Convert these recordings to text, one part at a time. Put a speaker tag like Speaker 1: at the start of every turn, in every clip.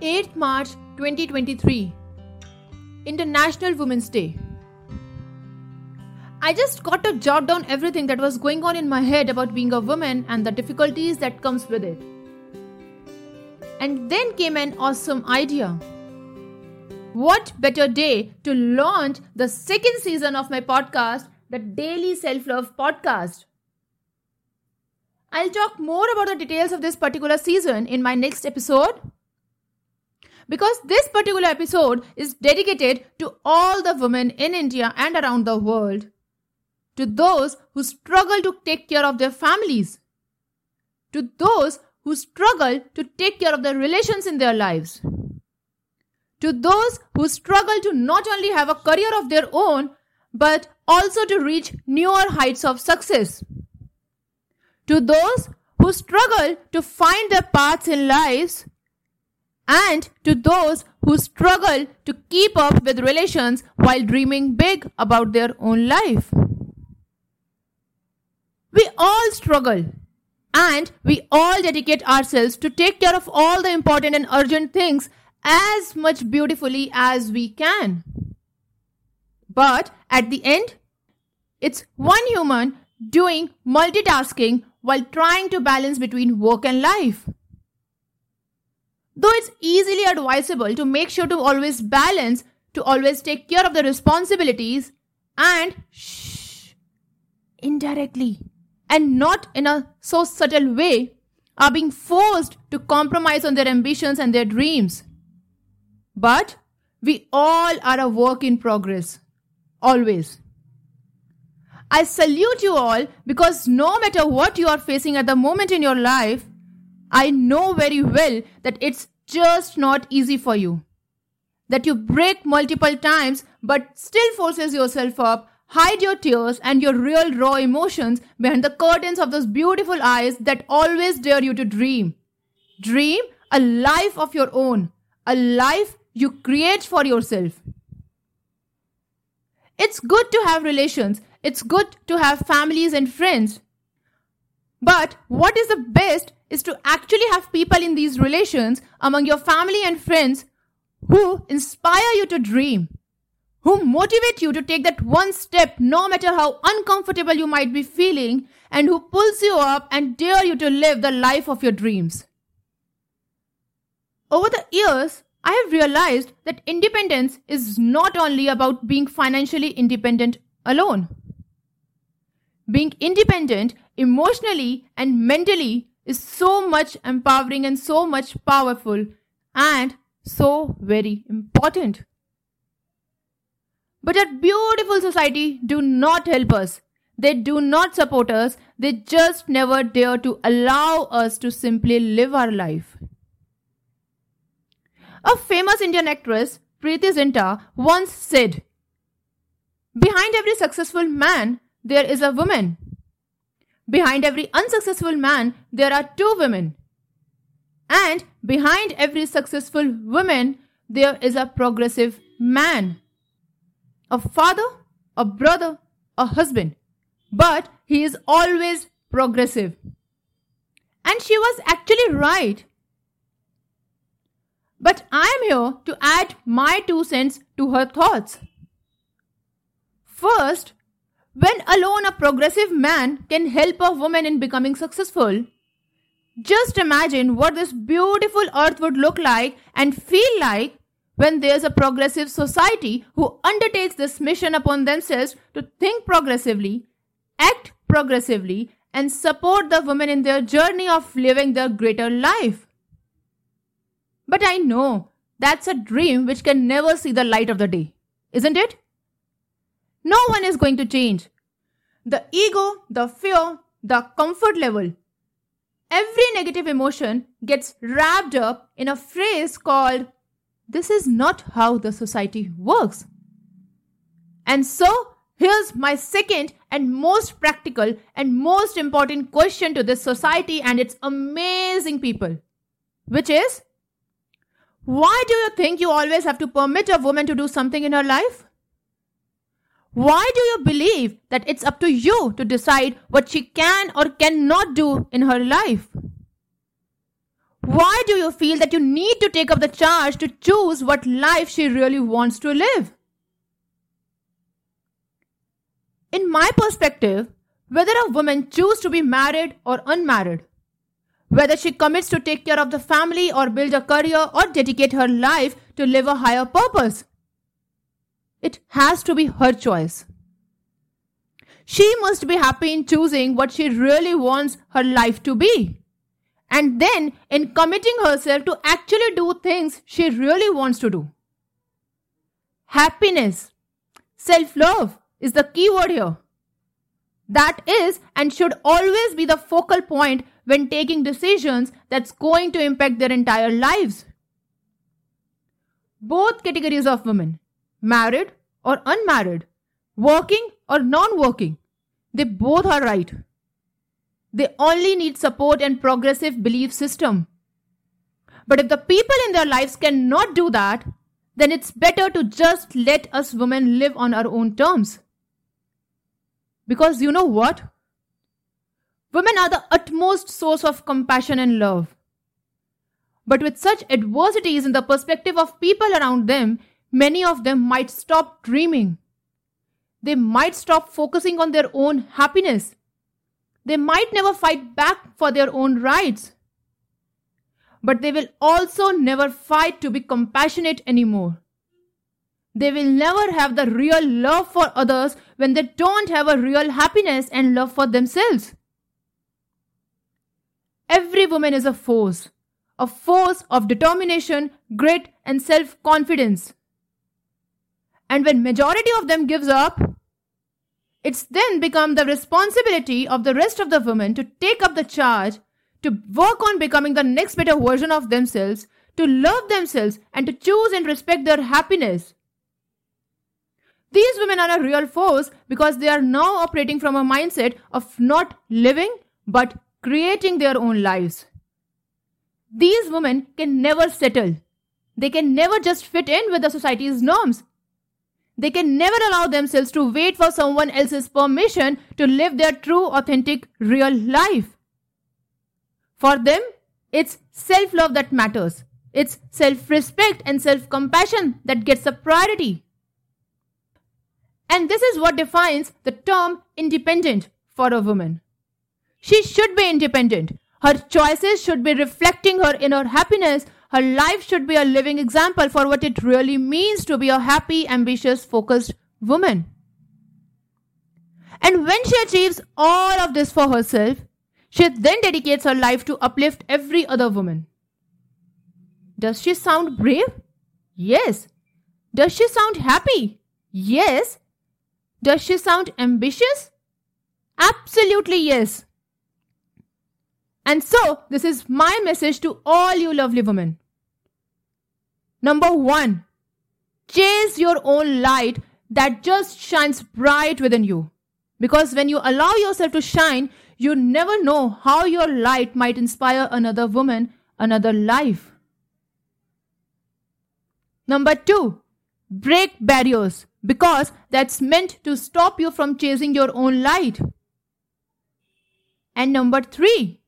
Speaker 1: 8th March 2023, International Women's Day. I just got to jot down everything that was going on in my head about being a woman and the difficulties that comes with it. And then came an awesome idea. What better day to launch the second season of my podcast, the Daily Self Love Podcast? I'll talk more about the details of this particular season in my next episode because this particular episode is dedicated to all the women in India and around the world, to those who struggle to take care of their families, to those who struggle to take care of their relations in their lives, to those who struggle to not only have a career of their own but also to reach newer heights of success, to those who struggle to find their paths in lives and to those who struggle to keep up with relations while dreaming big about their own life. We all struggle and we all dedicate ourselves to take care of all the important and urgent things as much beautifully as we can. But at the end, it's one human doing multitasking while trying to balance between work and life. Though it's easily advisable to make sure to always balance, to always take care of the responsibilities, and shh, indirectly, and not in a so subtle way, are being forced to compromise on their ambitions and their dreams. But we all are a work in progress. Always. I salute you all because no matter what you are facing at the moment in your life, I know very well that it's just not easy for you. That you break multiple times but still forces yourself up, hide your tears and your real raw emotions behind the curtains of those beautiful eyes that always dare you to dream. Dream a life of your own, a life you create for yourself. It's good to have relations, it's good to have families and friends. But what is the best is to actually have people in these relations among your family and friends who inspire you to dream, who motivate you to take that one step no matter how uncomfortable you might be feeling, and who pulls you up and dare you to live the life of your dreams. Over the years, I have realized that independence is not only about being financially independent alone. Being independent emotionally and mentally is so much empowering and so much powerful and so very important. But our beautiful society do not help us. They do not support us. They just never dare to allow us to simply live our life. A famous Indian actress, Preity Zinta, once said, Behind every successful man, there is a woman. Behind every unsuccessful man, there are two women. And behind every successful woman, there is a progressive man. A father, a brother, a husband. But he is always progressive. And she was actually right. But I am here to add my two cents to her thoughts. First, when alone a progressive man can help a woman in becoming successful, just imagine what this beautiful earth would look like and feel like when there's a progressive society who undertakes this mission upon themselves to think progressively, act progressively, and support the women in their journey of living their greater life. But I know that's a dream which can never see the light of the day, isn't it? No one is going to change. The ego, the fear, the comfort level, every negative emotion gets wrapped up in a phrase called, This is not how the society works. And so, here's my second and most practical and most important question to this society and its amazing people, which is, why do you think you always have to permit a woman to do something in her life? Why do you believe that it's up to you to decide what she can or cannot do in her life? Why do you feel that you need to take up the charge to choose what life she really wants to live? In my perspective, whether a woman chooses to be married or unmarried, whether she commits to take care of the family or build a career or dedicate her life to live a higher purpose, it has to be her choice. She must be happy in choosing what she really wants her life to be. And then in committing herself to actually do things she really wants to do. Happiness, self love is the key word here. That is and should always be the focal point when taking decisions that's going to impact their entire lives. Both categories of women, married or unmarried, working or non working, they both are right. They only need support and progressive belief system. But if the people in their lives cannot do that, then it's better to just let us women live on our own terms. Because you know what? Women are the utmost source of compassion and love. But with such adversities in the perspective of people around them, many of them might stop dreaming. They might stop focusing on their own happiness. They might never fight back for their own rights. But they will also never fight to be compassionate anymore. They will never have the real love for others when they don't have a real happiness and love for themselves. Every woman is a force, a force of determination, grit, and self confidence. And when majority of them gives up, it's then become the responsibility of the rest of the women to take up the charge, to work on becoming the next better version of themselves, to love themselves, and to choose and respect their happiness. These women are a real force because they are now operating from a mindset of not living but creating their own lives. These women can never settle. They can never just fit in with the society's norms. They can never allow themselves to wait for someone else's permission to live their true, authentic, real life. For them, it's self love that matters. It's self respect and self compassion that gets a priority. And this is what defines the term independent for a woman. She should be independent. Her choices should be reflecting her inner happiness. Her life should be a living example for what it really means to be a happy, ambitious, focused woman. And when she achieves all of this for herself, she then dedicates her life to uplift every other woman. Does she sound brave? Yes. Does she sound happy? Yes. Does she sound ambitious? Absolutely yes. And so, this is my message to all you lovely women. Number one, chase your own light that just shines bright within you. Because when you allow yourself to shine, you never know how your light might inspire another woman, another life. Number two, break barriers because that's meant to stop you from chasing your own light. And number three,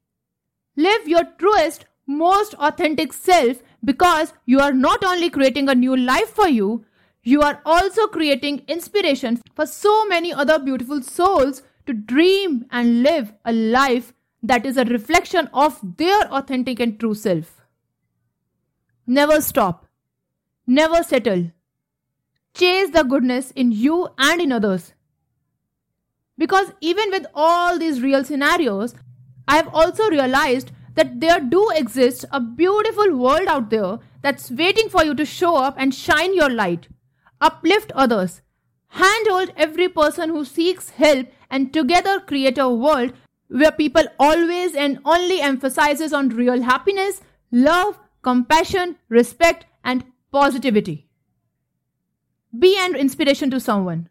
Speaker 1: Live your truest, most authentic self because you are not only creating a new life for you, you are also creating inspiration for so many other beautiful souls to dream and live a life that is a reflection of their authentic and true self. Never stop. Never settle. Chase the goodness in you and in others. Because even with all these real scenarios, I have also realized that there do exist a beautiful world out there that's waiting for you to show up and shine your light, uplift others, handhold every person who seeks help, and together create a world where people always and only emphasizes on real happiness, love, compassion, respect, and positivity. Be an inspiration to someone.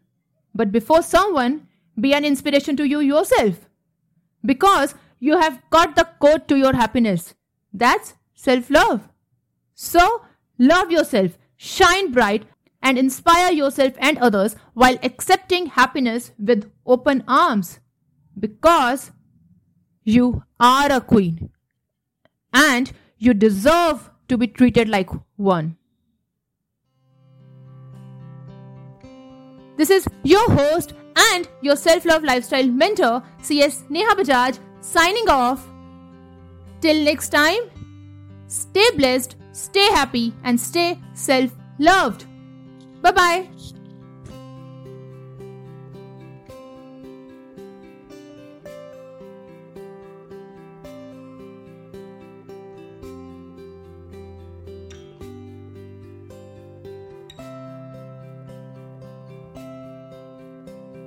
Speaker 1: But before someone, be an inspiration to you yourself. Because you have got the code to your happiness. That's self love. So, love yourself, shine bright, and inspire yourself and others while accepting happiness with open arms. Because you are a queen. And You deserve to be treated like one. This is your host and your self love lifestyle mentor, CS Neha Bajaj, signing off. Till next time, stay blessed, stay happy, and stay self loved. Bye bye.